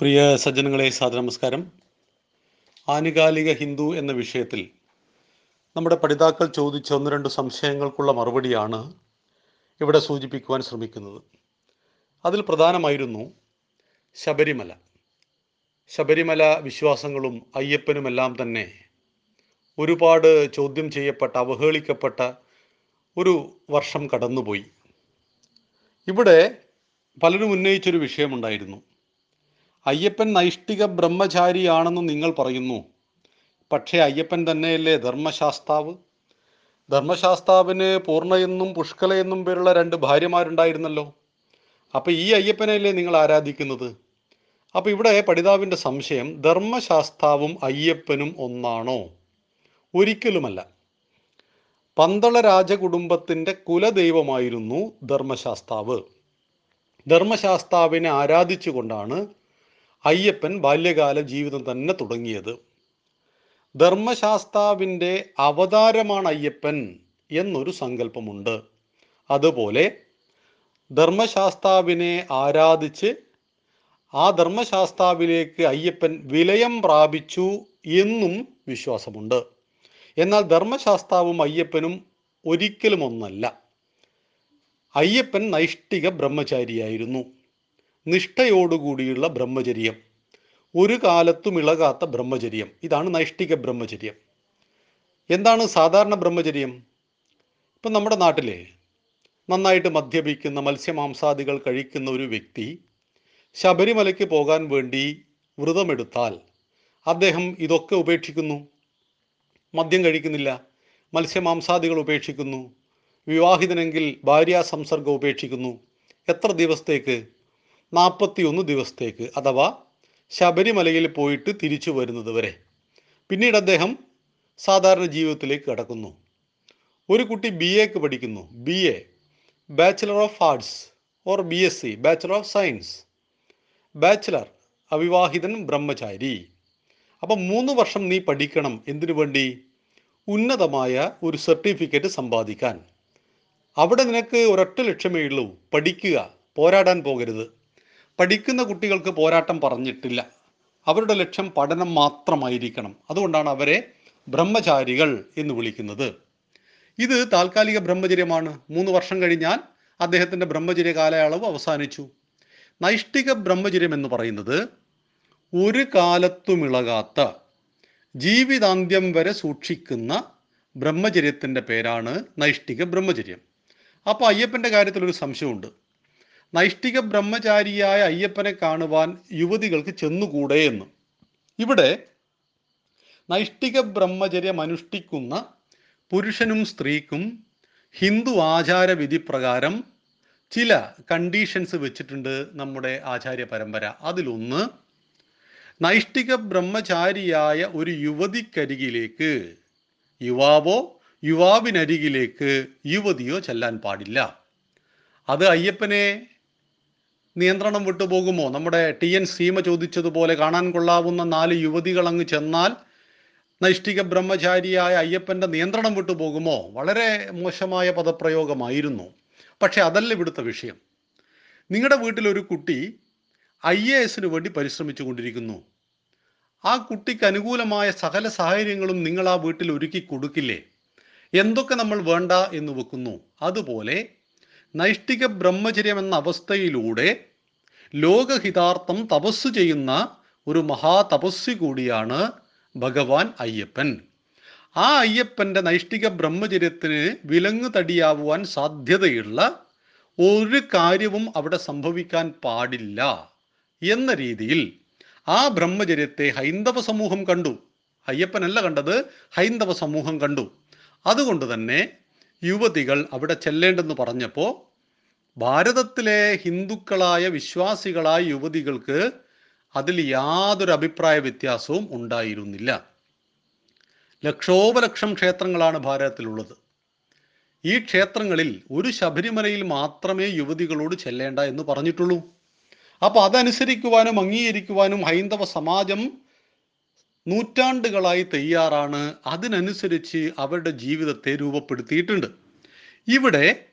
പ്രിയ സജ്ജനങ്ങളെ നമസ്കാരം ആനുകാലിക ഹിന്ദു എന്ന വിഷയത്തിൽ നമ്മുടെ പഠിതാക്കൾ ചോദിച്ച ഒന്ന് രണ്ട് സംശയങ്ങൾക്കുള്ള മറുപടിയാണ് ഇവിടെ സൂചിപ്പിക്കുവാൻ ശ്രമിക്കുന്നത്. അതിൽ പ്രധാനമായിരുന്നു ശബരിമല. ശബരിമല വിശ്വാസങ്ങളും അയ്യപ്പനുമെല്ലാം തന്നെ ഒരുപാട് ചോദ്യം ചെയ്യപ്പെട്ട അവഹേളിക്കപ്പെട്ട ഒരു വർഷം കടന്നുപോയി. ഇവിടെ പലരും ഉന്നയിച്ചൊരു വിഷയമുണ്ടായിരുന്നു. അയ്യപ്പൻ നൈഷ്ഠിക ബ്രഹ്മചാരിയാണെന്ന് നിങ്ങൾ പറയുന്നു. പക്ഷേ അയ്യപ്പൻ തന്നെയല്ലേ ധർമ്മശാസ്താവ്? ധർമ്മശാസ്താവിന് പൂർണയെന്നും പുഷ്കലയെന്നും പേരുള്ള രണ്ട് ഭാര്യമാരുണ്ടായിരുന്നല്ലോ. അപ്പം ഈ അയ്യപ്പനെയല്ലേ നിങ്ങൾ ആരാധിക്കുന്നത്? അപ്പം ഇവിടെ പഠിതാവിന്റെ സംശയം ധർമ്മശാസ്താവും അയ്യപ്പനും ഒന്നാണോ? ഒരിക്കലുമല്ല. പന്തള രാജകുടുംബത്തിന്റെ കുലദൈവമായിരുന്നു ധർമ്മശാസ്താവ്. ധർമ്മശാസ്താവിനെ ആരാധിച്ചുകൊണ്ടാണ് അയ്യപ്പൻ ബാല്യകാല ജീവിതം തന്നെ തുടങ്ങിയത്. ധർമ്മശാസ്താവിന്റെ അവതാരമാണ് അയ്യപ്പൻ എന്നൊരു സങ്കല്പമുണ്ട്. അതുപോലെ ധർമ്മശാസ്താവിനെ ആരാധിച്ച് ആ ധർമ്മശാസ്താവിലേക്ക് അയ്യപ്പൻ വിലയം പ്രാപിച്ചു എന്നും വിശ്വാസമുണ്ട്. എന്നാൽ ധർമ്മശാസ്താവും അയ്യപ്പനും ഒരിക്കലും ഒന്നല്ല. അയ്യപ്പൻ നൈഷ്ഠിക ബ്രഹ്മചാരിയായിരുന്നു. നിഷ്ഠയോടുകൂടിയുള്ള ബ്രഹ്മചര്യം. ഒരു കാലത്തും ഇളകാത്ത ബ്രഹ്മചര്യം. ഇതാണ് നൈഷ്ഠിക ബ്രഹ്മചര്യം. എന്താണ് സാധാരണ ബ്രഹ്മചര്യം? ഇപ്പം നമ്മുടെ നാട്ടിലെ നന്നായിട്ട് മദ്യപിക്കുന്ന മത്സ്യമാംസാദികൾ കഴിക്കുന്ന ഒരു വ്യക്തി ശബരിമലയ്ക്ക് പോകാൻ വേണ്ടി വ്രതമെടുത്താൽ അദ്ദേഹം ഇതൊക്കെ ഉപേക്ഷിക്കുന്നു. മദ്യം കഴിക്കുന്നില്ല. മത്സ്യമാംസാദികൾ ഉപേക്ഷിക്കുന്നു. വിവാഹിതനെങ്കിൽ ഭാര്യാ സംസർഗം ഉപേക്ഷിക്കുന്നു. എത്ര ദിവസത്തേക്ക്? നാൽപ്പത്തിയൊന്ന് ദിവസത്തേക്ക് അഥവാ ശബരിമലയിൽ പോയിട്ട് തിരിച്ചു വരുന്നത് വരെ. പിന്നീട് അദ്ദേഹം സാധാരണ ജീവിതത്തിലേക്ക് കടക്കുന്നു. ഒരു കുട്ടി ബി എക്ക് പഠിക്കുന്നു. B A bachelor of arts or B S C bachelor of science bachelor അവിവാഹിതൻ ബ്രഹ്മചാരി. അപ്പം മൂന്ന് വർഷം നീ പഠിക്കണം. എന്തിനു വേണ്ടി? ഉന്നതമായ ഒരു സർട്ടിഫിക്കറ്റ് സമ്പാദിക്കാൻ. അവിടെ നിനക്ക് ഒരൊറ്റ ലക്ഷ്യമേ ഉള്ളൂ. പഠിക്കുക. പോരാടാൻ പോകരുത്. പഠിക്കുന്ന കുട്ടികൾക്ക് പോരാട്ടം പറഞ്ഞിട്ടില്ല. അവരുടെ ലക്ഷ്യം പഠനം മാത്രമായിരിക്കണം. അതുകൊണ്ടാണ് അവരെ ബ്രഹ്മചാരികൾ എന്ന് വിളിക്കുന്നത്. ഇത് താൽക്കാലിക ബ്രഹ്മചര്യമാണ്. മൂന്ന് വർഷം കഴിഞ്ഞാൽ അദ്ദേഹത്തിന്റെ ബ്രഹ്മചര്യ കാലയളവ് അവസാനിച്ചു. നൈഷ്ഠിക ബ്രഹ്മചര്യം എന്ന് പറയുന്നത് ഒരു കാലത്തുമിളകാത്ത ജീവിതാന്ത്യം വരെ സൂക്ഷിക്കുന്ന ബ്രഹ്മചര്യത്തിന്റെ പേരാണ് നൈഷ്ഠിക ബ്രഹ്മചര്യം. അപ്പോൾ അയ്യപ്പന്റെ കാര്യത്തിൽ ഒരു സംശയമുണ്ട്. നൈഷ്ഠിക ബ്രഹ്മചാരിയായ അയ്യപ്പനെ കാണുവാൻ യുവതികൾക്ക് ചെന്നുകൂടെ എന്ന്. ഇവിടെ നൈഷ്ഠിക ബ്രഹ്മചര്യം അനുഷ്ഠിക്കുന്ന പുരുഷനും സ്ത്രീക്കും ഹിന്ദു ആചാരവിധി പ്രകാരം ചില കണ്ടീഷൻസ് വെച്ചിട്ടുണ്ട് നമ്മുടെ ആചാര്യ പരമ്പര അതിലൊന്ന് നൈഷ്ഠിക ബ്രഹ്മചാരിയായ ഒരു യുവതിക്കരികിലേക്ക് യുവാവോ യുവാവിനരികിലേക്ക് യുവതിയോ ചെല്ലാൻ പാടില്ല. അത് അയ്യപ്പനെ നിയന്ത്രണം വിട്ടുപോകുമോ നമ്മുടെ ടി എൻ സീമ ചോദിച്ചതുപോലെ കാണാൻ കൊള്ളാവുന്ന നാല് യുവതികൾ അങ്ങ് ചെന്നാൽ നൈഷ്ഠിക ബ്രഹ്മചാരിയായ അയ്യപ്പന്റെ നിയന്ത്രണം വിട്ടുപോകുമോ വളരെ മോശമായ പദപ്രയോഗമായിരുന്നു. പക്ഷെ അതല്ല ഇവിടുത്തെ വിഷയം. നിങ്ങളുടെ വീട്ടിലൊരു കുട്ടി ഐ എ എസിന് വേണ്ടി പരിശ്രമിച്ചു കൊണ്ടിരിക്കുന്നു. ആ കുട്ടിക്ക് അനുകൂലമായ സകല സാഹചര്യങ്ങളും നിങ്ങൾ ആ വീട്ടിൽ ഒരുക്കി കൊടുക്കില്ലേ? എന്തൊക്കെ നമ്മൾ വേണ്ട എന്ന് വെക്കുന്നു? അതുപോലെ നൈഷ്ഠിക ബ്രഹ്മചര്യം എന്ന അവസ്ഥയിലൂടെ ലോകഹിതാർത്ഥം തപസ് ചെയ്യുന്ന ഒരു മഹാതപസ്വി കൂടിയാണ് ഭഗവാൻ അയ്യപ്പൻ. ആ അയ്യപ്പന്റെ നൈഷ്ഠിക ബ്രഹ്മചര്യത്തിന് വിലങ്ങ് തടിയാവുവാൻ സാധ്യതയുള്ള ഒരു കാര്യവും അവിടെ സംഭവിക്കാൻ പാടില്ല എന്ന രീതിയിൽ ആ ബ്രഹ്മചര്യത്തെ ഹൈന്ദവ സമൂഹം കണ്ടു. അയ്യപ്പനല്ല കണ്ടത് ഹൈന്ദവ സമൂഹം കണ്ടു. അതുകൊണ്ട് തന്നെ യുവതികൾ അവിടെ ചെല്ലേണ്ടെന്ന് പറഞ്ഞപ്പോൾ ഭാരതത്തിലെ ഹിന്ദുക്കളായ വിശ്വാസികളായ യുവതികൾക്ക് അതിൽ യാതൊരു അഭിപ്രായ വ്യത്യാസവും ഉണ്ടായിരുന്നില്ല. ലക്ഷോപലക്ഷം ക്ഷേത്രങ്ങളാണ് ഭാരതത്തിലുള്ളത്. ഈ ക്ഷേത്രങ്ങളിൽ ഒരു ശബരിമലയിൽ മാത്രമേ യുവതികളോട് ചെല്ലേണ്ട എന്ന് പറഞ്ഞിട്ടുള്ളൂ. അപ്പോൾ അതനുസരിക്കുവാനും അംഗീകരിക്കുവാനും ഹൈന്ദവ സമാജം നൂറ്റാണ്ടുകളായി തയ്യാറാണ്. അതിനനുസരിച്ച് അവരുടെ ജീവിതത്തെ രൂപപ്പെടുത്തിയിട്ടുണ്ട്. ഇവിടെ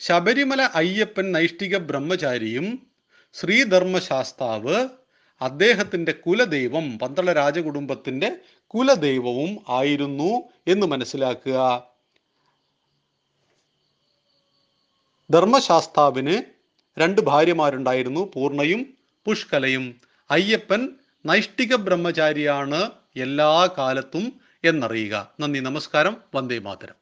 ശബരിമല അയ്യപ്പൻ നൈഷ്ഠിക ബ്രഹ്മചാരിയും ശ്രീധർമ്മശാസ്താവ് അദ്ദേഹത്തിന്റെ കുലദൈവം പന്തള രാജകുടുംബത്തിന്റെ കുലദൈവവും ആയിരുന്നു എന്ന് മനസ്സിലാക്കുക. ധർമ്മശാസ്താവിന് രണ്ട് ഭാര്യമാരുണ്ടായിരുന്നു പൂർണയും പുഷ്കലയും. അയ്യപ്പൻ നൈഷ്ഠിക ബ്രഹ്മചാരിയാണ് എല്ലാ കാലത്തും എന്നറിയുക. നന്ദി നമസ്കാരം വന്ദേ മാതരം.